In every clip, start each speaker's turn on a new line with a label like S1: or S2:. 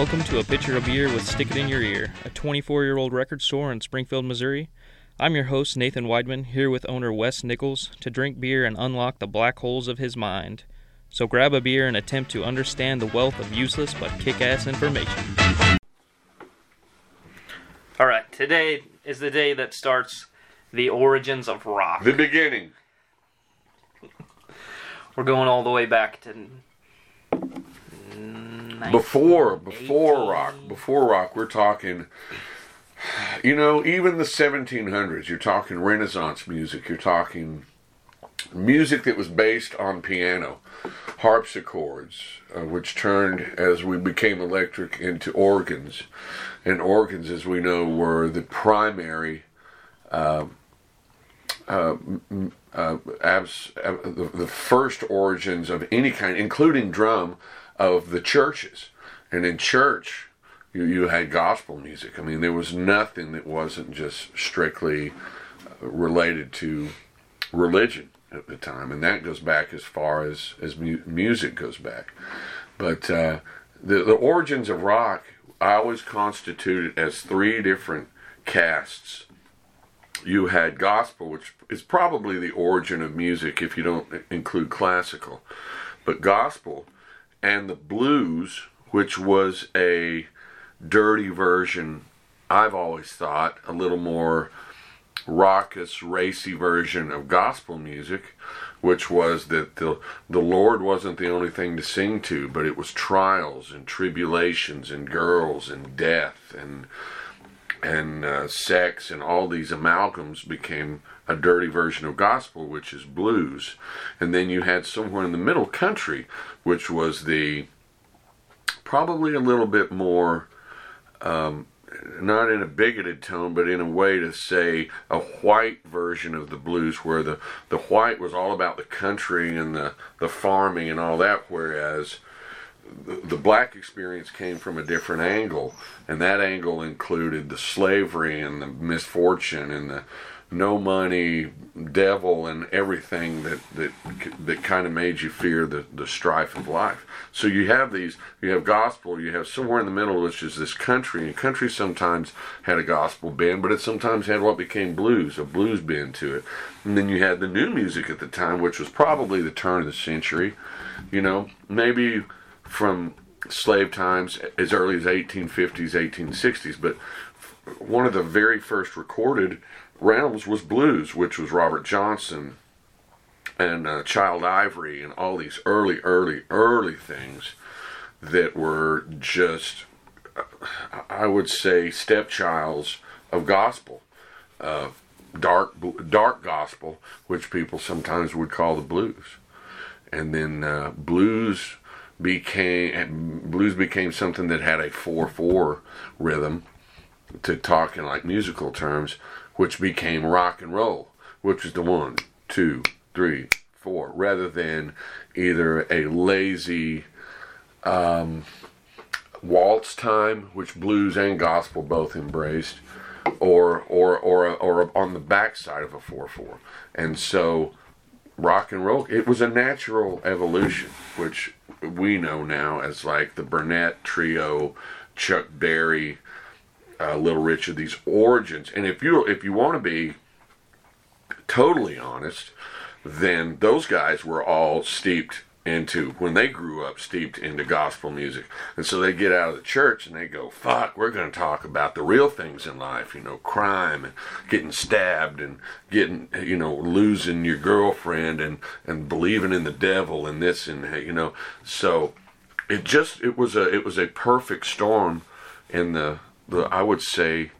S1: Welcome to A Pitcher of Beer with Stick It In Your Ear, a 24 year old record store in Springfield, Missouri. I'm your host, Nathan Weidman, here with owner Wes Nichols to drink beer and unlock the black holes of his mind. So grab a beer and attempt to understand the wealth of useless but kick ass information. Alright, today is the day that starts the origins of rock.
S2: The beginning.
S1: We're going all the way back to.
S2: Before, before rock, before rock, we're talking. You know, even the 1700s. You're talking Renaissance music. You're talking music that was based on piano, harpsichords, uh, which turned as we became electric into organs, and organs, as we know, were the primary. Uh, uh, uh, abs- uh, the, the first origins of any kind, including drum, of the churches. And in church, you, you had gospel music. I mean, there was nothing that wasn't just strictly uh, related to religion at the time, and that goes back as far as as mu- music goes back. But uh, the the origins of rock, I always constituted as three different castes you had gospel, which is probably the origin of music if you don't include classical, but gospel and the blues, which was a dirty version, I've always thought, a little more raucous, racy version of gospel music, which was that the the Lord wasn't the only thing to sing to, but it was trials and tribulations and girls and death and and uh, sex and all these amalgams became a dirty version of gospel, which is blues. And then you had somewhere in the middle country, which was the probably a little bit more, um, not in a bigoted tone, but in a way to say a white version of the blues, where the, the white was all about the country and the, the farming and all that, whereas the, the black experience came from a different angle, and that angle included the slavery and the misfortune and the no money devil and everything that that that kind of made you fear the the strife of life. So you have these, you have gospel, you have somewhere in the middle, which is this country, and country sometimes had a gospel bend, but it sometimes had what became blues, a blues bend to it. And then you had the new music at the time, which was probably the turn of the century. You know, maybe from slave times as early as 1850s, 1860s, but one of the very first recorded realms was blues, which was Robert Johnson and uh, Child Ivory and all these early, early, early things that were just, I would say, stepchilds of gospel, uh, dark, dark gospel, which people sometimes would call the blues, and then uh, blues became blues became something that had a four four rhythm to talk in like musical terms, which became rock and roll, which is the one, two, three, four, rather than either a lazy um, waltz time, which blues and gospel both embraced, or or or or on the backside of a four four, and so rock and roll it was a natural evolution, which we know now as like the Burnette Trio, Chuck Berry uh, Little Richard, these origins. And if you if you want to be totally honest, then those guys were all steeped into when they grew up steeped into gospel music and so they get out of the church and they go fuck we're going to talk about the real things in life you know crime and getting stabbed and getting you know losing your girlfriend and and believing in the devil and this and you know so it just it was a it was a perfect storm in the the I would say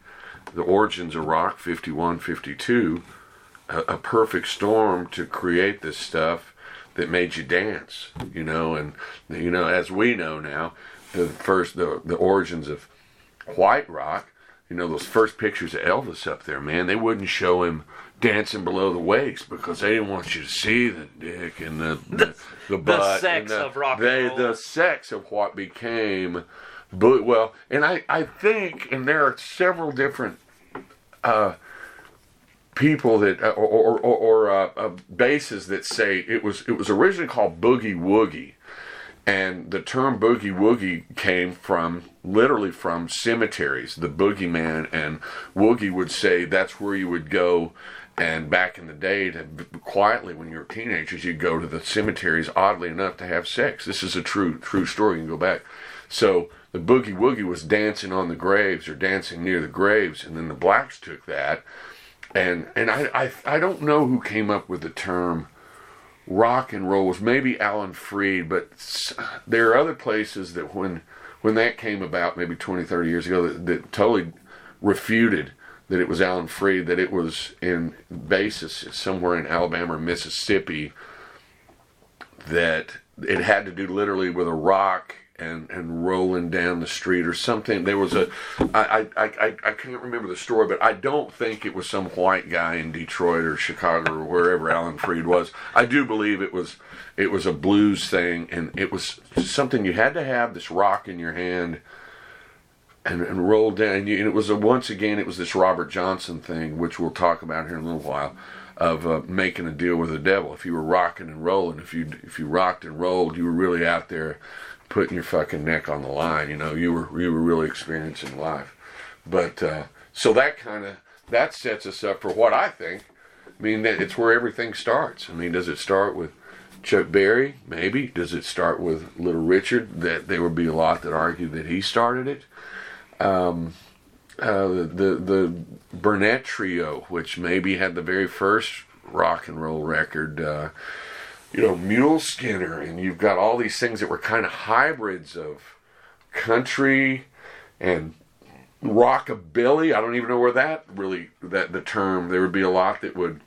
S2: the origins of rock 51 52 a, a perfect storm to create this stuff that made you dance you know and you know as we know now the first the the origins of white rock you know those first pictures of Elvis up there man they wouldn't show him dancing below the waist because they didn't want you to see the dick and the the, the butt
S1: sex
S2: and the,
S1: of rock and
S2: they,
S1: roll.
S2: the sex of what became blue well and I I think and there are several different uh people that uh, or or, uh, uh, bases that say it was it was originally called boogie woogie And the term boogie woogie came from literally from cemeteries. The boogeyman and woogie would say that's where you would go. And back in the day, to, quietly when you were teenagers, you'd go to the cemeteries, oddly enough, to have sex. This is a true true story. You can go back. So the boogie woogie was dancing on the graves or dancing near the graves, and then the blacks took that. And and I I, I don't know who came up with the term rock and roll was maybe Alan Freed, but there are other places that when when that came about maybe 20, 30 years ago that, that totally refuted that it was Alan Freed, that it was in basis somewhere in Alabama or Mississippi, that it had to do literally with a rock and and rolling down the street or something. There was a I I I, I can't remember the story, but I don't think it was some white guy in Detroit or Chicago or wherever Alan Freed was. I do believe it was it was a blues thing, and it was something you had to have this rock in your hand. And, and roll down, and, you, and it was a, once again it was this Robert Johnson thing, which we'll talk about here in a little while, of uh, making a deal with the devil. If you were rocking and rolling, if you if you rocked and rolled, you were really out there putting your fucking neck on the line. You know, you were you were really experiencing life. But uh, so that kind of that sets us up for what I think. I mean, that it's where everything starts. I mean, does it start with Chuck Berry? Maybe. Does it start with Little Richard? That there would be a lot that argue that he started it. Um, uh, the the Burnette Trio, which maybe had the very first rock and roll record. Uh, you know, Mule Skinner, and you've got all these things that were kind of hybrids of country and rockabilly. I don't even know where that really that the term. There would be a lot that would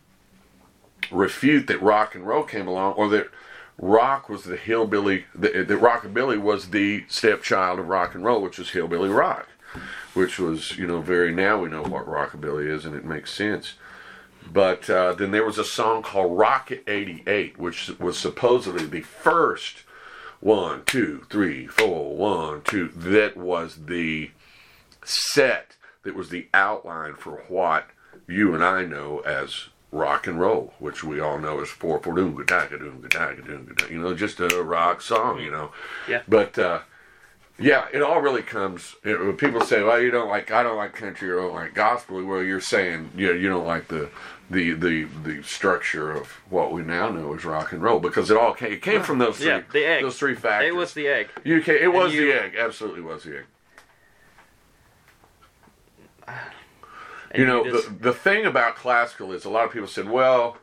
S2: refute that rock and roll came along, or that rock was the hillbilly. That, that rockabilly was the stepchild of rock and roll, which was hillbilly rock, which was you know very now we know what rockabilly is, and it makes sense. But uh, then there was a song called Rocket 88, which was supposedly the first one, two, three, four, one, two. That was the set, that was the outline for what you and I know as rock and roll, which we all know as four four doom doom doom you know, just a rock song, you know.
S1: Yeah.
S2: But uh, yeah, it all really comes. People say, "Well, you don't like I don't like country or I don't like gospel." Well, you're saying you know, you don't like the the the the structure of what we now know as rock and roll because it all came, it came from those three
S1: yeah, the egg.
S2: those three factors.
S1: It was the egg.
S2: You can, it was
S1: you,
S2: the egg. Absolutely was the egg. You know, the the thing about classical is a lot of people said, well,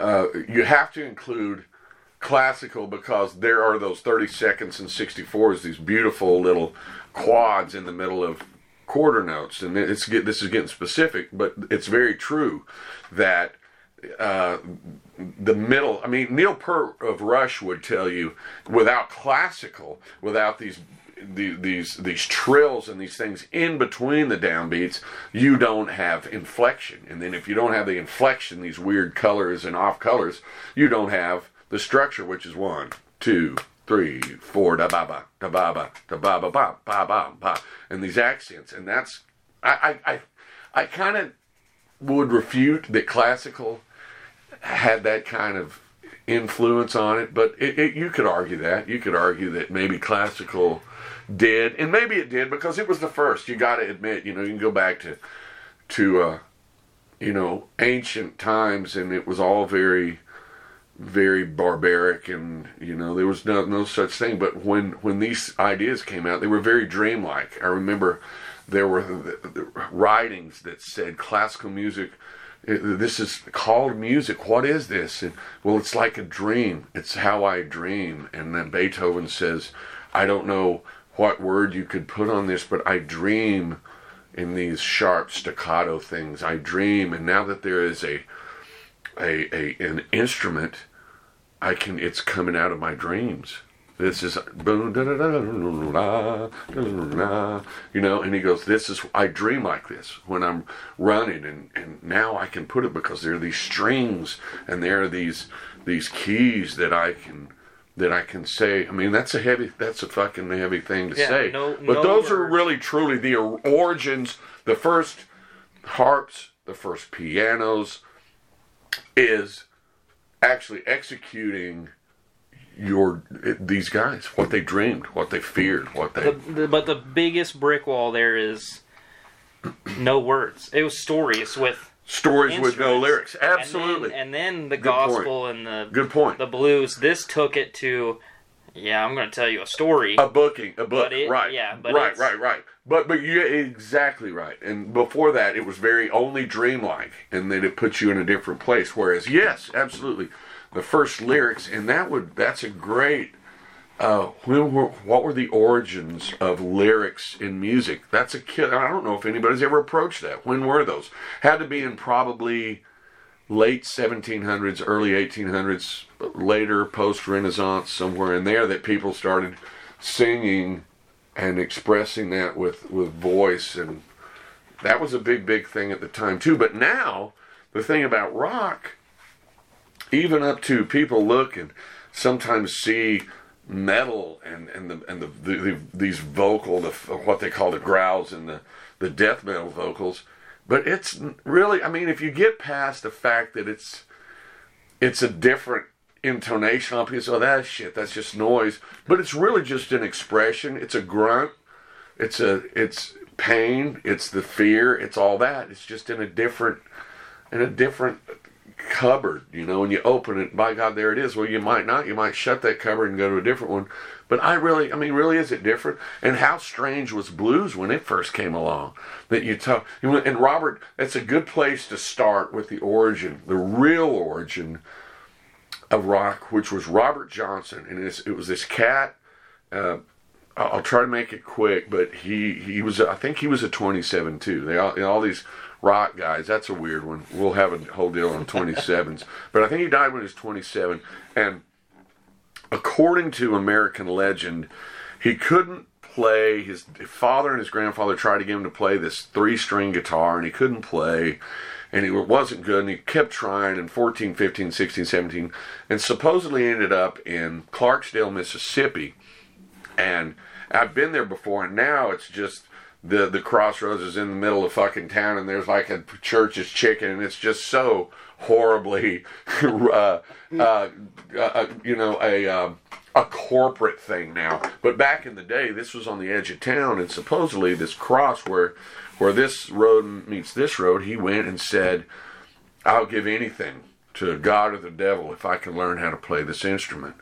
S2: uh, you have to include classical because there are those 30 seconds and 64s, these beautiful little quads in the middle of quarter notes, and it's this is getting specific, but it's very true that uh, the middle. I mean, Neil Peart of Rush would tell you, without classical, without these the, these these trills and these things in between the downbeats, you don't have inflection. And then if you don't have the inflection, these weird colors and off colors, you don't have the structure, which is one, two, three, four, da ba ba, da ba ba, da ba ba ba, ba ba ba, and these accents, and that's I I I, I kind of would refute that classical had that kind of influence on it, but it, it, you could argue that you could argue that maybe classical did, and maybe it did because it was the first. You got to admit, you know, you can go back to to uh, you know ancient times, and it was all very very barbaric and you know there was no no such thing. But when when these ideas came out they were very dreamlike. I remember there were the, the writings that said classical music eh, this is called music. What is this? And, well it's like a dream. It's how i dream. And then beethoven says i don't know what word you could put on this but i dream in these sharp staccato things. I dream. And now that there is a a, a an instrument I can. It's coming out of my dreams. This is you know. And he goes, "This is I dream like this when I'm running, and and now I can put it because there are these strings and there are these these keys that I can." that I can say. I mean, that's a heavy, that's a fucking heavy thing to
S1: yeah,
S2: say.
S1: No,
S2: but
S1: no
S2: those
S1: words.
S2: are really truly the origins. The first harps, the first pianos, is actually executing your these guys, what they dreamed, what they feared, what they.
S1: The, the, but the biggest brick wall there is no words. It was stories with
S2: stories with no lyrics.
S1: And then-
S2: Absolutely.
S1: And then, the
S2: Good
S1: gospel and the
S2: Good point.
S1: the blues. This took it to, yeah, I'm going to tell you a story.
S2: a booking, a book,
S1: it-
S2: right?
S1: yeah, but
S2: right, right, right. But but you're exactly right. And before that, it was very only dreamlike, and then it puts you in a different place. Whereas, yes, absolutely, the first lyrics, and that would that's a great. Uh, when were, what were the origins of lyrics in music? That's a kid. I don't know if anybody's ever approached that. When were those? Had to be in probably late 1700s, early 1800s, later post Renaissance, somewhere in there, that people started singing and expressing that with, with voice. And that was a big, big thing at the time, too. But now, the thing about rock, even up to people look and sometimes see metal and, and the and the, the, the these vocal the what they call the growls and the the death metal vocals but it's really i mean if you get past the fact that it's it's a different intonation say, oh that shit that's just noise but it's really just an expression it's a grunt it's a it's pain it's the fear it's all that it's just in a different in a different cupboard, you know, and you open it, by God, there it is. Well, you might not. You might shut that cupboard and go to a different one. But I really, I mean, really, is it different? And how strange was blues when it first came along? That you talk, and Robert, that's a good place to start with the origin, the real origin of rock, which was Robert Johnson, and it was this cat. Uh, I'll try to make it quick, but he he was I think he was a 27 too. They all, all these rock guys. That's a weird one. We'll have a whole deal on 27s, but I think he died when he was 27. And according to American legend, he couldn't play. His father and his grandfather tried to get him to play this three-string guitar, and he couldn't play. And he wasn't good, and he kept trying in 14, 15, 16, 17, and supposedly ended up in Clarksdale, Mississippi and I've been there before, and now it's just the the crossroads is in the middle of fucking town, and there's like a church's chicken, and it's just so horribly, uh, uh, uh, you know, a uh, a corporate thing now. But back in the day, this was on the edge of town, and supposedly this cross where where this road meets this road, he went and said, "I'll give anything to God or the devil if I can learn how to play this instrument."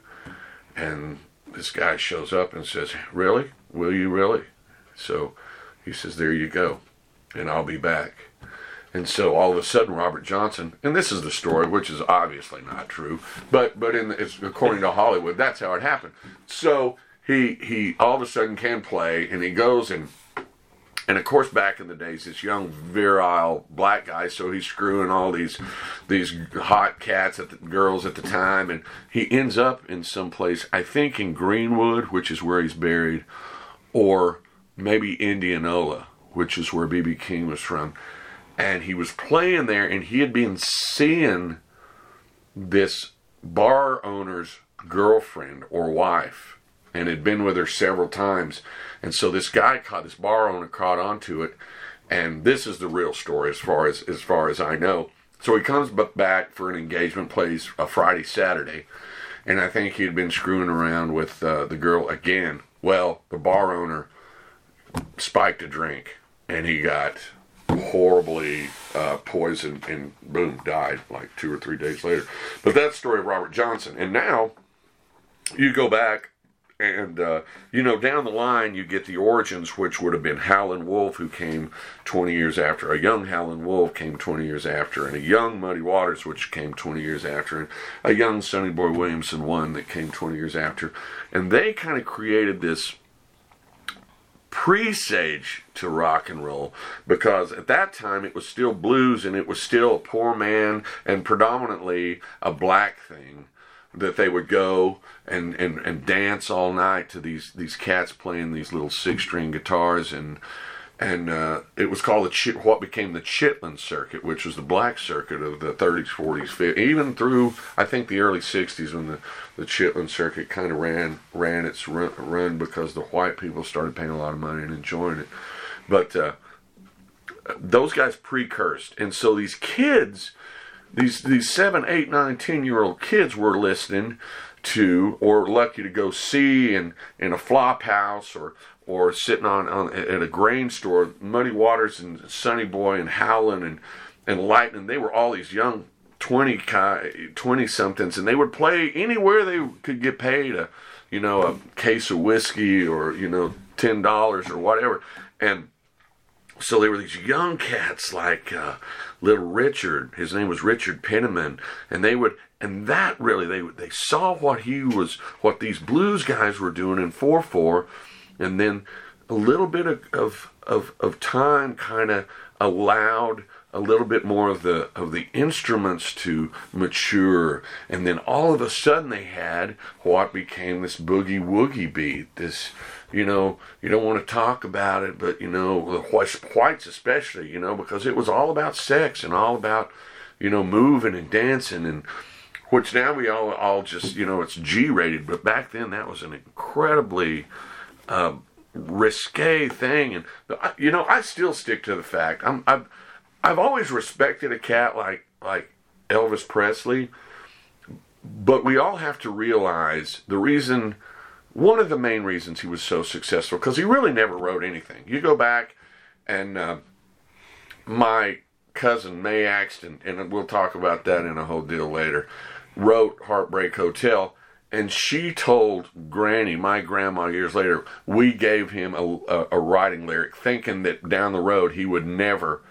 S2: And this guy shows up and says, Really? Will you really? So he says, There you go. And I'll be back. And so all of a sudden, Robert Johnson, and this is the story, which is obviously not true, but but in the, it's according to Hollywood, that's how it happened. So he he all of a sudden can play, and he goes and and of course, back in the days, this young virile black guy, so he's screwing all these these hot cats at the girls at the time, and he ends up in some place, I think in Greenwood, which is where he's buried, or maybe Indianola, which is where BB King was from, and he was playing there, and he had been seeing this bar owner's girlfriend or wife, and had been with her several times. And so this guy caught this bar owner caught onto it, and this is the real story as far as as far as I know. So he comes back for an engagement, plays a Friday Saturday, and I think he had been screwing around with uh, the girl again. Well, the bar owner spiked a drink, and he got horribly uh, poisoned, and boom, died like two or three days later. But that's the story of Robert Johnson, and now you go back and uh, you know down the line you get the origins which would have been howlin' wolf who came 20 years after. A young howlin' wolf came 20 years after. And a young muddy waters which came 20 years after. And a young sonny boy williamson one that came 20 years after. And they kind of created this presage to rock and roll. Because at that time it was still blues and it was still a poor man and predominantly a black thing that they would go and, and, and dance all night to these, these cats playing these little six string guitars and and uh, it was called the what became the Chitlin Circuit, which was the black circuit of the 30s, 40s, 50s, even through I think the early 60s when the, the Chitlin Circuit kind of ran ran its run, run because the white people started paying a lot of money and enjoying it. But uh, those guys precursed, and so these kids, these these seven, eight, nine, ten year old kids were listening to or lucky to go see in in a flop house or or sitting on, on at a grain store muddy waters and sonny boy and howlin' and and lightning. They were all these young 20 20 somethings and they would play anywhere they could get paid a you know a case of whiskey or you know ten dollars or whatever. And so there were these young cats like uh, little richard. His name was richard penniman. And they would and that really they they saw what he was what these blues guys were doing in 4-4 and then a little bit of of of, of time kind of allowed a little bit more of the of the instruments to mature. And then all of a sudden they had what became this boogie woogie beat this you know you don't want to talk about it but you know whites especially you know because it was all about sex and all about you know moving and dancing and which now we all all just you know it's G rated but back then that was an incredibly uh, risque thing. And you know I still stick to the fact I'm I've I've always respected a cat like like Elvis Presley, but we all have to realize the reason one of the main reasons he was so successful because he really never wrote anything. You go back and uh, my cousin Mae Axton, and we'll talk about that in a whole deal later, wrote Heartbreak Hotel. And she told Granny, my grandma, years later, we gave him a, a, a writing lyric, thinking that down the road he would never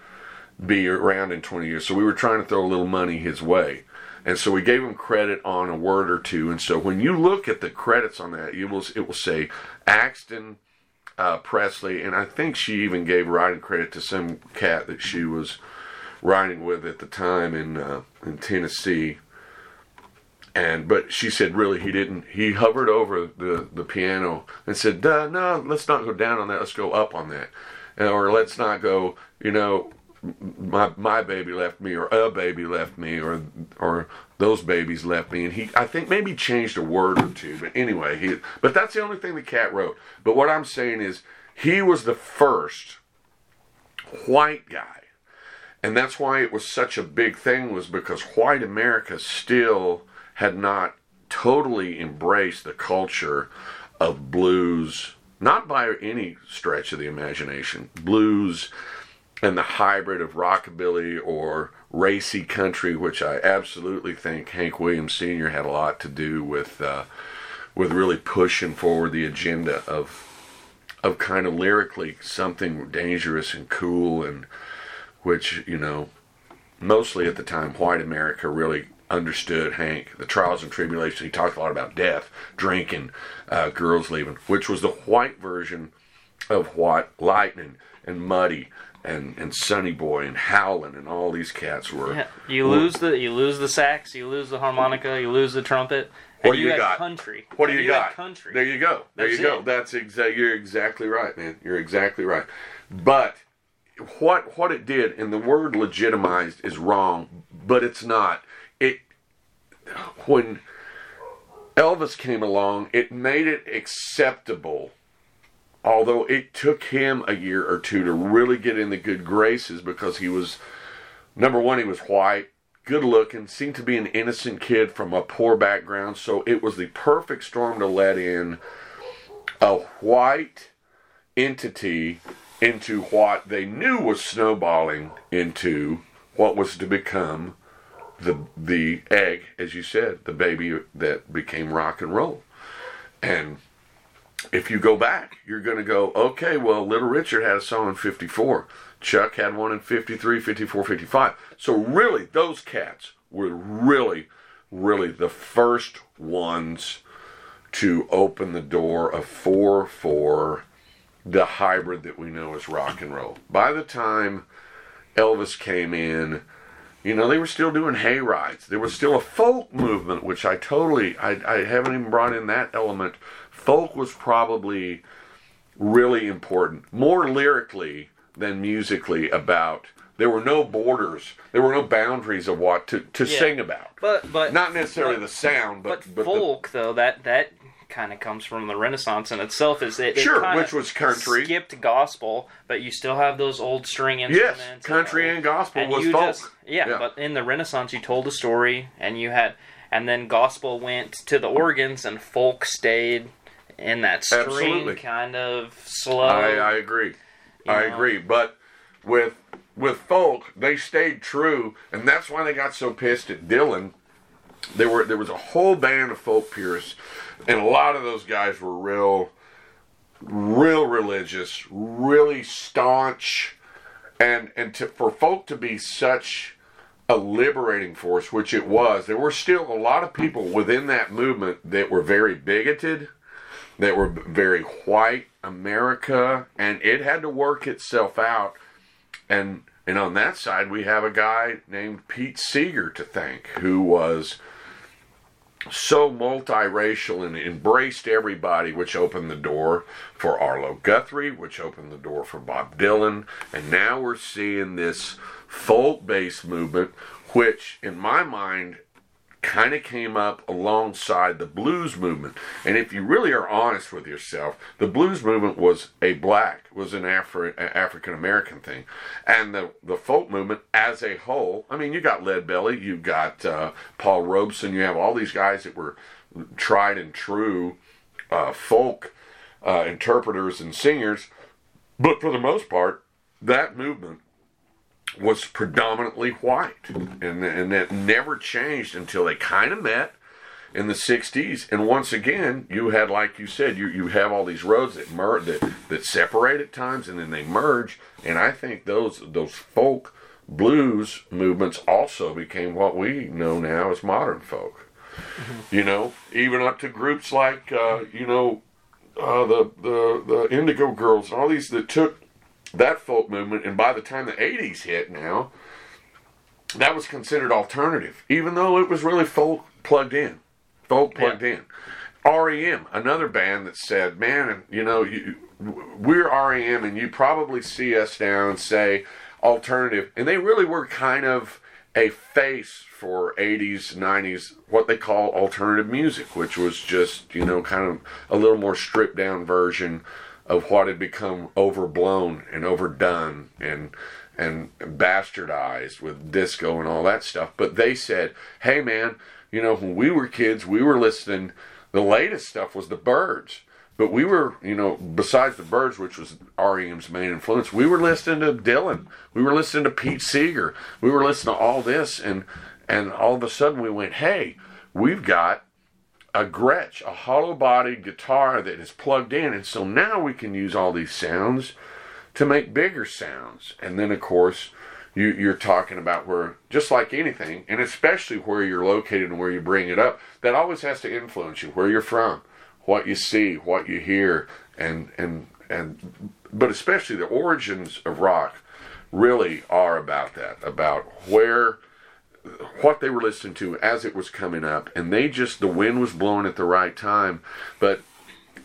S2: be around in 20 years. So we were trying to throw a little money his way. And so we gave him credit on a word or two. And so when you look at the credits on that, it will, it will say Axton uh, Presley. And I think she even gave writing credit to some cat that she was riding with at the time in, uh, in Tennessee. And but she said really he didn't. He hovered over the, the piano and said, "No, let's not go down on that. Let's go up on that." or let's not go, you know, my my baby left me or a baby left me or or those babies left me. And he I think maybe changed a word or two but anyway he but that's the only thing the cat wrote. But what I'm saying is he was the first white guy. And that's why it was such a big thing was because white America still had not totally embraced the culture of blues not by any stretch of the imagination blues and the hybrid of rockabilly or racy country, which I absolutely think Hank Williams Sr. had a lot to do with, uh, with really pushing forward the agenda of, of kind of lyrically something dangerous and cool, and which you know, mostly at the time, white America really understood Hank, the trials and tribulations. He talked a lot about death, drinking, uh, girls leaving, which was the white version of what Lightning and Muddy and and Sonny Boy and Howlin' and all these cats were. Yeah.
S1: You were, lose the you lose the sax, you lose the harmonica, you lose the trumpet.
S2: What do you, you got?
S1: Country.
S2: What do you,
S1: you
S2: got?
S1: Country.
S2: There you go. There That's you go. It. That's exactly. You're exactly right, man. You're exactly right. But what what it did, and the word legitimized is wrong, but it's not. It when Elvis came along, it made it acceptable although it took him a year or two to really get in the good graces because he was number one he was white good looking seemed to be an innocent kid from a poor background. So it was the perfect storm to let in a white entity into what they knew was snowballing into what was to become the the egg as you said the baby that became rock and roll. And if you go back, you're going to go, okay, well, Little Richard had a song in 54. Chuck had one in 53, 54, 55. So, really, those cats were really, really the first ones to open the door of 4 4, the hybrid that we know as rock and roll. By the time Elvis came in, you know, they were still doing hay rides. There was still a folk movement, which I totally, I, I haven't even brought in that element folk was probably really important, more lyrically than musically about there were no borders, there were no boundaries of what to, to yeah. sing about.
S1: But but
S2: not necessarily but, the sound, but
S1: but,
S2: but
S1: folk the, though that that kind of comes from the Renaissance in itself. Is it,
S2: sure, it which was country,
S1: skipped gospel, but you still have those old string instruments.
S2: Yes, country and, and gospel
S1: and
S2: was folk.
S1: Just, yeah, yeah, but in the Renaissance, you told a story, and you had and then gospel went to the organs, and folk stayed in that string
S2: Absolutely.
S1: kind of slow.
S2: I, I agree. I
S1: know?
S2: agree. But with with folk, they stayed true, and that's why they got so pissed at Dylan. There were there was a whole band of folk purists, and a lot of those guys were real, real religious, really staunch, and and to, for folk to be such a liberating force, which it was, there were still a lot of people within that movement that were very bigoted that were very white America, and it had to work itself out. And and on that side, we have a guy named Pete Seeger to thank, who was so multiracial and embraced everybody, which opened the door for Arlo Guthrie, which opened the door for Bob Dylan, and now we're seeing this folk-based movement, which, in my mind, kind of came up alongside the blues movement. And if you really are honest with yourself, the blues movement was a black, was an Afri- African American thing. And the, the folk movement as a whole, I mean, you got Lead Belly, you got uh, Paul Robeson, you have all these guys that were tried and true uh, folk uh, interpreters and singers. But for the most part, that movement was predominantly white, and and that never changed until they kind of met in the '60s. And once again, you had, like you said, you you have all these roads that mer- that that separate at times, and then they merge. And I think those those folk blues movements also became what we know now as modern folk. You know, even up to groups like uh, you know uh, the the the Indigo Girls and all these that took that folk movement, and by the time the 80s hit now, that was considered alternative, even though it was really folk plugged in. Folk plugged in. REM, another band that said, man, you know, you, we're REM, and you probably see us now and say alternative. And they really were kind of a face for 80s, 90s, what they call alternative music, which was just, you know, kind of a little more stripped down version of what had become overblown and overdone and and bastardized with disco and all that stuff. But they said, "Hey, man, you know, when we were kids, we were listening. The latest stuff was the Byrds." But we were, you know, besides the Byrds, which was REM's main influence, we were listening to Dylan. We were listening to Pete Seeger. We were listening to all this, and and all of a sudden we went, "Hey, we've got a Gretsch, a hollow bodied guitar that is plugged in. And so now we can use all these sounds to make bigger sounds. And then, of course, you, you're talking about where, just like anything, and especially where you're located and where you bring it up, that always has to influence you, where you're from, what you see, what you hear, and, and, and, but especially the origins of rock really are about that, about where what they were listening to as it was coming up, and they just the wind was blowing at the right time. But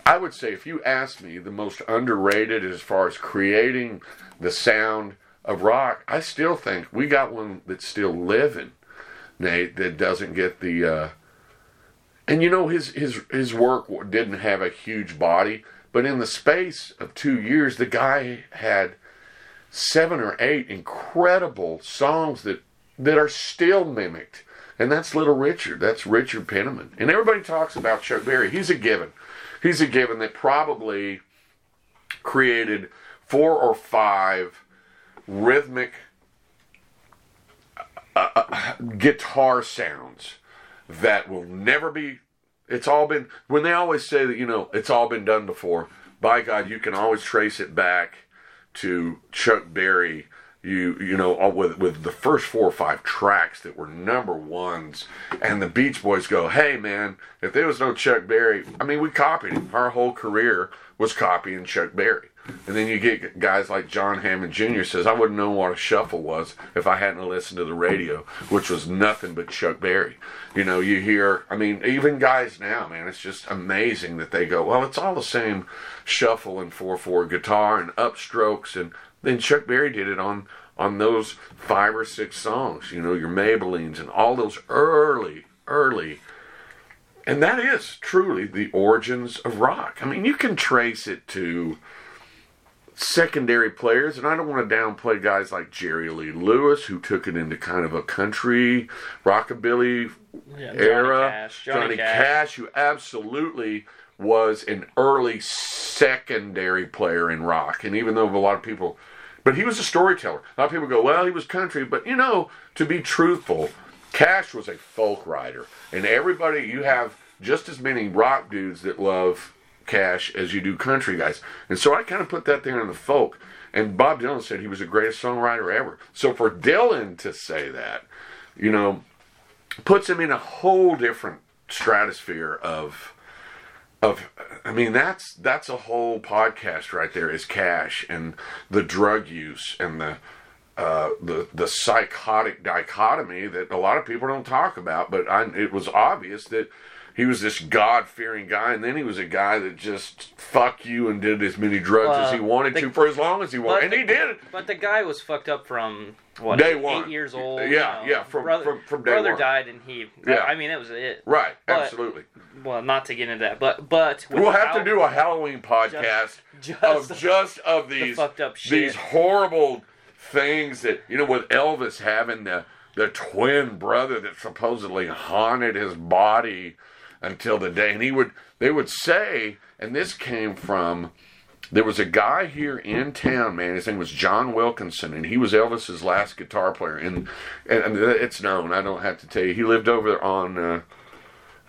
S2: I would say, if you ask me, the most underrated as far as creating the sound of rock, I still think we got one that's still living, Nate. That doesn't get the. Uh, and you know his his his work didn't have a huge body, but in the space of two years, the guy had seven or eight incredible songs that that are still mimicked. And that's Little Richard. That's Richard Penniman. And everybody talks about Chuck Berry. He's a given. He's a given that probably created four or five rhythmic uh, uh, guitar sounds that will never be. It's all been. When they always say that, you know, it's all been done before, by God, you can always trace it back to Chuck Berry you you know with with the first four or five tracks that were number ones. And the beach boys go hey man if there was no chuck berry i mean we copied him. Our whole career was copying chuck berry. And then you get guys like john hammond jr says i wouldn't know what a shuffle was if i hadn't listened to the radio which was nothing but chuck berry. You know you hear i mean even guys now man it's just amazing that they go well it's all the same shuffle and 4-4 guitar and upstrokes and then Chuck Berry did it on on those five or six songs, you know, your Maybellenes and all those early, early. And that is truly the origins of rock. I mean, you can trace it to secondary players, and I don't want to downplay guys like Jerry Lee Lewis, who took it into kind of a country rockabilly
S1: Yeah, Johnny
S2: era.
S1: Cash, Johnny
S2: Cash.
S1: Cash.
S2: who absolutely was an early secondary player in rock, and even though a lot of people, but he was a storyteller. A lot of people go, well, he was country, but you know, to be truthful, Cash was a folk writer, and everybody you have just as many rock dudes that love Cash as you do country guys, and so I kind of put that there in the folk. And Bob Dylan said he was the greatest songwriter ever. So for Dylan to say that, you know, puts him in a whole different stratosphere of of I mean that's that's a whole podcast right there is cash and the drug use and the uh, the the psychotic dichotomy that a lot of people don't talk about but I, it was obvious that he was this God fearing guy and then he was a guy that just fuck you and did as many drugs as he wanted
S1: the-
S2: to for as long as he wanted and he did
S1: But the guy was fucked up from what
S2: Day
S1: eight
S2: one.
S1: years old.
S2: Yeah,
S1: you know.
S2: yeah, from-
S1: brother,
S2: from- from day
S1: brother
S2: one.
S1: died and he.
S2: Yeah.
S1: I mean, that was it.
S2: right
S1: But-
S2: absolutely
S1: Well, not to get into that, but but
S2: We'll have to do a Halloween podcast
S1: just
S2: of just of these
S1: fucked up shit.
S2: these horrible things that you know with Elvis having the the twin brother that supposedly haunted his body until the day and he would they would say and this came from there was a guy here in town, man. His name was John Wilkinson, and he was Elvis's last guitar player. And, and, and it's known. I don't have to tell you. He lived over there on. Uh,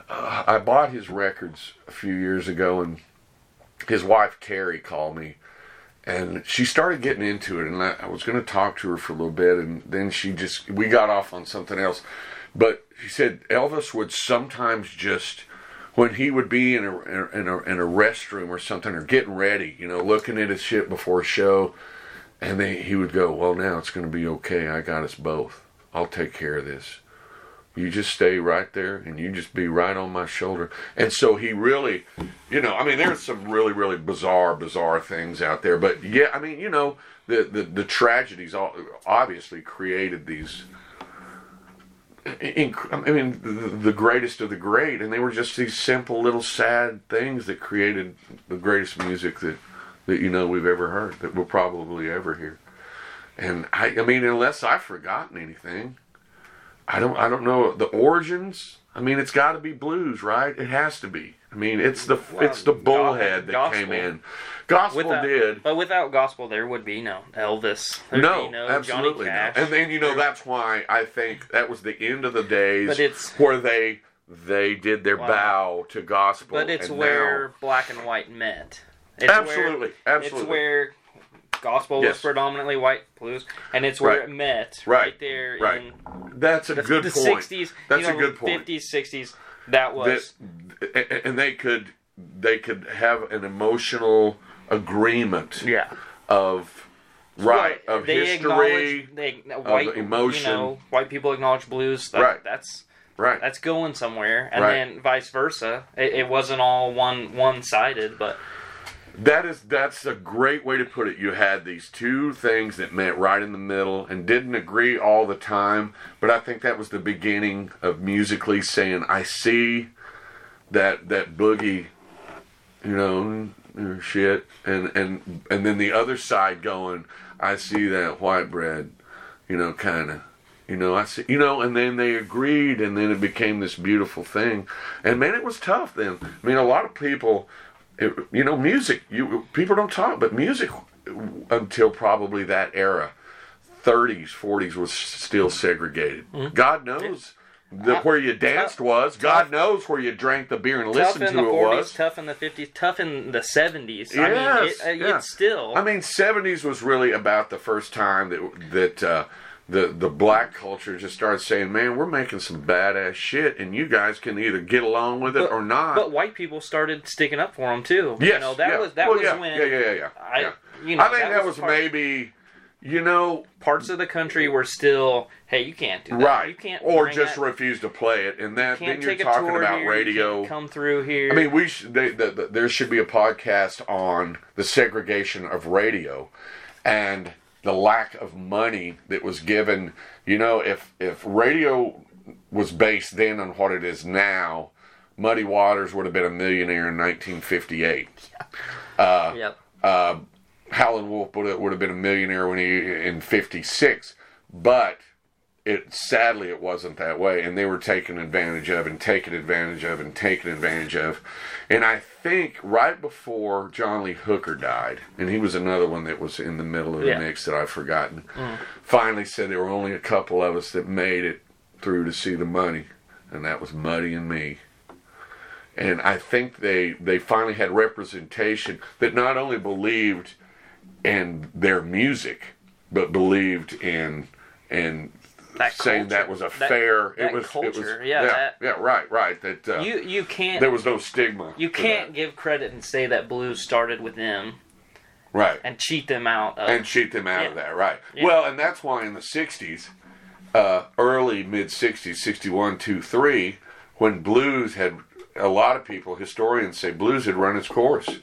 S2: uh, I bought his records a few years ago, and his wife Terry called me, and she started getting into it. And I, I was going to talk to her for a little bit, and then she just we got off on something else. But she said Elvis would sometimes just when he would be in a, in a in a restroom or something or getting ready, you know, looking at his shit before a show, and then he would go, "Well, now it's going to be okay. I got us both. I'll take care of this. You just stay right there, and you just be right on my shoulder." And so he really, you know, I mean, there's some really really bizarre bizarre things out there, but yeah, I mean, you know, the the, the tragedies all, obviously created these I mean, the, greatest of the great, and they were just these simple little sad things that created the greatest music that that you know we've ever heard, that we'll probably ever hear. And I, I mean, unless I've forgotten anything, I don't, I don't know the origins. I mean, it's got to be blues, right? It has to be. I mean, it's the it's the bullhead that came in. Gospel
S1: Without,
S2: did.
S1: But without gospel, there would be no Elvis.
S2: No,
S1: be no
S2: absolutely
S1: Johnny Cash.
S2: no. And then you know that's why I think that was the end of the days where they they did their
S1: Wow.
S2: bow to gospel.
S1: but it's
S2: and
S1: where
S2: now-
S1: black and white met. It's
S2: Absolutely,
S1: where,
S2: absolutely.
S1: It's where gospel
S2: Yes.
S1: was predominantly white blues, and it's where
S2: Right.
S1: it met
S2: Right.
S1: right, there
S2: right.
S1: in
S2: that's a
S1: the,
S2: good
S1: the
S2: point.
S1: 60s.
S2: That's
S1: you know,
S2: a good point.
S1: 50s, 60s. That was
S2: That, and they could they could have an emotional agreement
S1: yeah.
S2: of right
S1: Well,
S2: of
S1: they
S2: history.
S1: they uh, white
S2: emotion.
S1: You know, white people acknowledge blues. That,
S2: Right.
S1: That's
S2: Right.
S1: that's going somewhere, and
S2: Right.
S1: then vice versa. It, it wasn't all one one sided, but
S2: That is that's a great way to put it. You had these two things that met right in the middle and didn't agree all the time, but I think that was the beginning of musically saying, "I see that that boogie, you know, shit," and and and then the other side going, "I see that white bread, you know, kind of." You know, I see, you know, and then they agreed, and then it became this beautiful thing. And man, it was tough then. I mean, a lot of people, it, you know, music. You people don't talk, but music until probably that era, 30s, 40s was still segregated.
S1: Mm-hmm.
S2: God knows the, where you danced was. God knows where you drank the beer and listened to
S1: the
S2: it
S1: 40s,
S2: was.
S1: tough in the 50s, tough in the 70s. I mean, it, uh,
S2: yeah.
S1: it's still.
S2: I mean, 70s was really about the first time that that uh, the the black culture just started saying, "Man, we're making some badass shit, and you guys can either get along with it or not."
S1: But white people started sticking up for them too.
S2: yes,
S1: you know that
S2: yeah.
S1: was that
S2: Well,
S1: was
S2: yeah,
S1: when
S2: yeah, yeah, yeah, yeah.
S1: I,
S2: yeah.
S1: you know,
S2: I think that, was,
S1: part-
S2: maybe, you know,
S1: parts of the country were still, hey, you can't do that.
S2: right,
S1: You can't
S2: or just
S1: that,
S2: refuse to play it, and that
S1: can't
S2: then you're talking about
S1: here, you
S2: radio.
S1: come through here.
S2: I mean, we should, they, the, the, there should be a podcast on the segregation of radio and the lack of money that was given. You know, if if radio was based then on what it is now, Muddy Waters would have been a millionaire in 1958.
S1: yep.
S2: uh, Howlin' Wolf would have, would have been a millionaire when he in '56, but it sadly it wasn't that way, and they were taken advantage of and taken advantage of and taken advantage of, and I think right before John Lee Hooker died, and he was another one that was in the middle of the
S1: Yeah.
S2: mix that I've forgotten. Mm. Finally, said there were only a couple of us that made it through to see the money, and that was Muddy and me and I think they they finally had representation that not only believed in their music, but believed in in
S1: That
S2: saying that was a
S1: That-
S2: fair.
S1: that
S2: it was it was
S1: yeah,
S2: yeah,
S1: that-
S2: yeah, right, right. That uh,
S1: You you can't
S2: there was no stigma.
S1: you can't give credit and say that blues started with them
S2: right
S1: and cheat them out of
S2: and cheat them out of that, right?
S1: Yeah.
S2: Well, and that's why in the '60s, uh, early mid '60s, '61, two, three, when blues had a lot of people, historians say blues had run its course,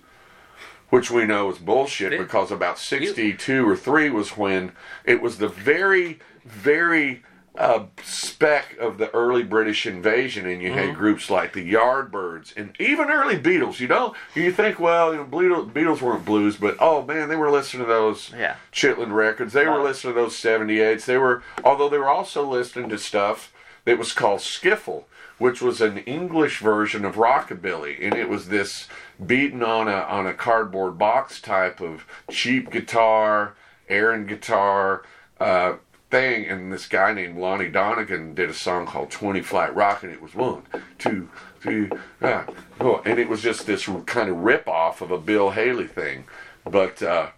S2: which we know is bullshit because about '62 or three was when it was the very, very uh, speck of the early British invasion, and you
S1: Mm-hmm.
S2: had groups like the Yardbirds and even early Beatles. You know, you think, well, you know, Beatles, Beatles weren't blues, but oh man, they were listening to those
S1: Yeah.
S2: Chitlin records. They were listening to those 78s. They were, although they were also listening to stuff that was called skiffle, which was an English version of rockabilly, and it was this beaten on a on a cardboard box type of cheap guitar, Aaron guitar. Uh, thing and this guy named Lonnie Donegan did a song called 20 Flight Rock and it was one, two, three, ah, oh, and it was just this kind of rip off of a Bill Haley thing. But uh,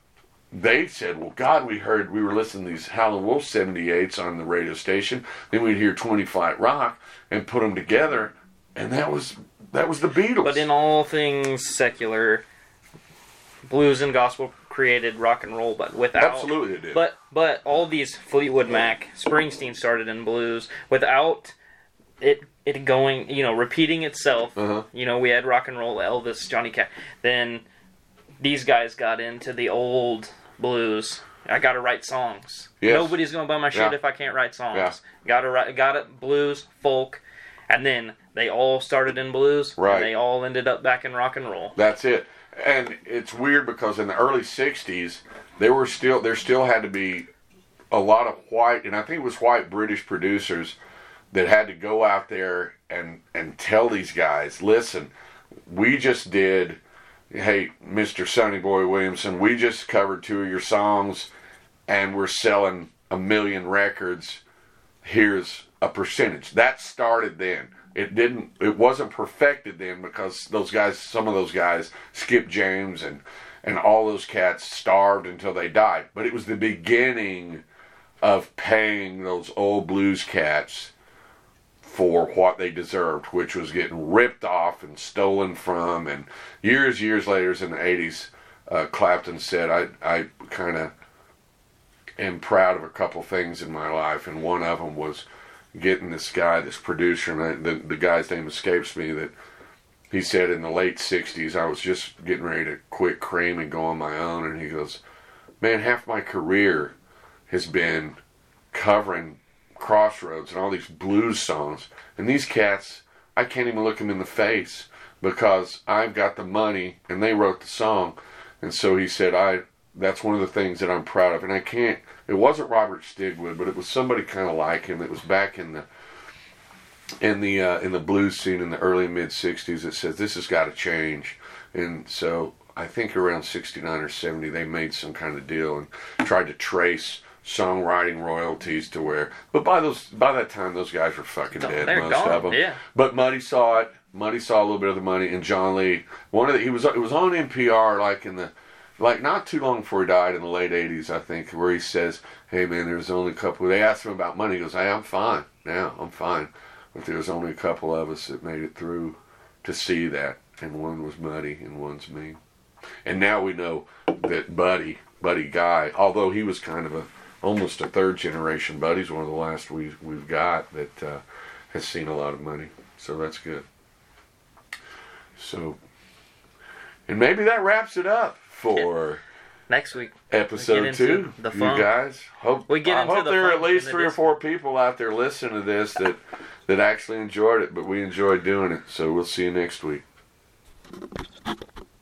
S2: they said, well, God, we heard, we were listening to these Howlin' Wolf 78s on the radio station. Then we'd hear 20 Flight Rock and put them together. And that was, that was the Beatles.
S1: But in all things secular, blues and gospel created rock and roll, but without
S2: Absolutely it did.
S1: But but all these Fleetwood Mac, Springsteen started in blues without it it going, you know, repeating itself.
S2: Uh-huh.
S1: You know, we had rock and roll, Elvis, Johnny Cash. Then these guys got into the old blues. I got to write songs.
S2: Yes.
S1: Nobody's gonna buy my shit
S2: Yeah.
S1: if I can't write songs.
S2: Yeah.
S1: Got to write. Got it. Blues, folk, and then they all started in blues.
S2: Right.
S1: And they all ended up back in rock and roll.
S2: That's it. And it's weird because in the early '60s, there were still there still had to be a lot of white, and I think it was white British producers that had to go out there and and tell these guys, listen, we just did, hey, Mr. Sonny Boy Williamson, we just covered two of your songs, and we're selling a million records. Here's a percentage. That started then. It didn't. It wasn't perfected then because those guys, some of those guys, Skip James and and all those cats starved until they died. But it was the beginning of paying those old blues cats for what they deserved, which was getting ripped off and stolen from. And years, years later, in the '80s, uh, Clapton said, "I, I kind of am proud of a couple things in my life, and one of them was getting this guy, this producer, the the guy's name escapes me. That he said in the late '60s, I was just getting ready to quit cream and go on my own, and he goes, "Man, half my career has been covering Crossroads and all these blues songs, and these cats, I can't even look them in the face because I've got the money and they wrote the song." And so he said, "I." That's one of the things that I'm proud of, and I can't. It wasn't Robert Stigwood, but it was somebody kind of like him. That was back in the in the uh, in the blues scene in the early mid '60s that says this has got to change. And so I think around '69 or '70 they made some kind of deal and tried to trace songwriting royalties to where. But by those by that time those guys were fucking dead,
S1: They're
S2: most
S1: gone,
S2: of them.
S1: yeah.
S2: But Muddy saw it. Muddy saw a little bit of the money, and John Lee. One of the he was it was on NPR like in the like not too long before he died in the late '80s, I think, where he says, "Hey man, there's only a couple." They asked him about money. He goes, "Hey, I'm fine now. I'm fine." But there was only a couple of us that made it through to see that, and one was Muddy, and one's me. And now we know that Buddy, Buddy Guy, although he was kind of a almost a third generation, Buddy's one of the last we we've got that uh, has seen a lot of money. So that's good. So, and maybe that wraps it up for
S1: Next week,
S2: episode two.
S1: the
S2: you
S1: fun.
S2: guys hope
S1: We get
S2: I hope
S1: the
S2: there are at least three or four people out there listening to this that that actually enjoyed it. But we enjoyed doing it. So we'll see you next week.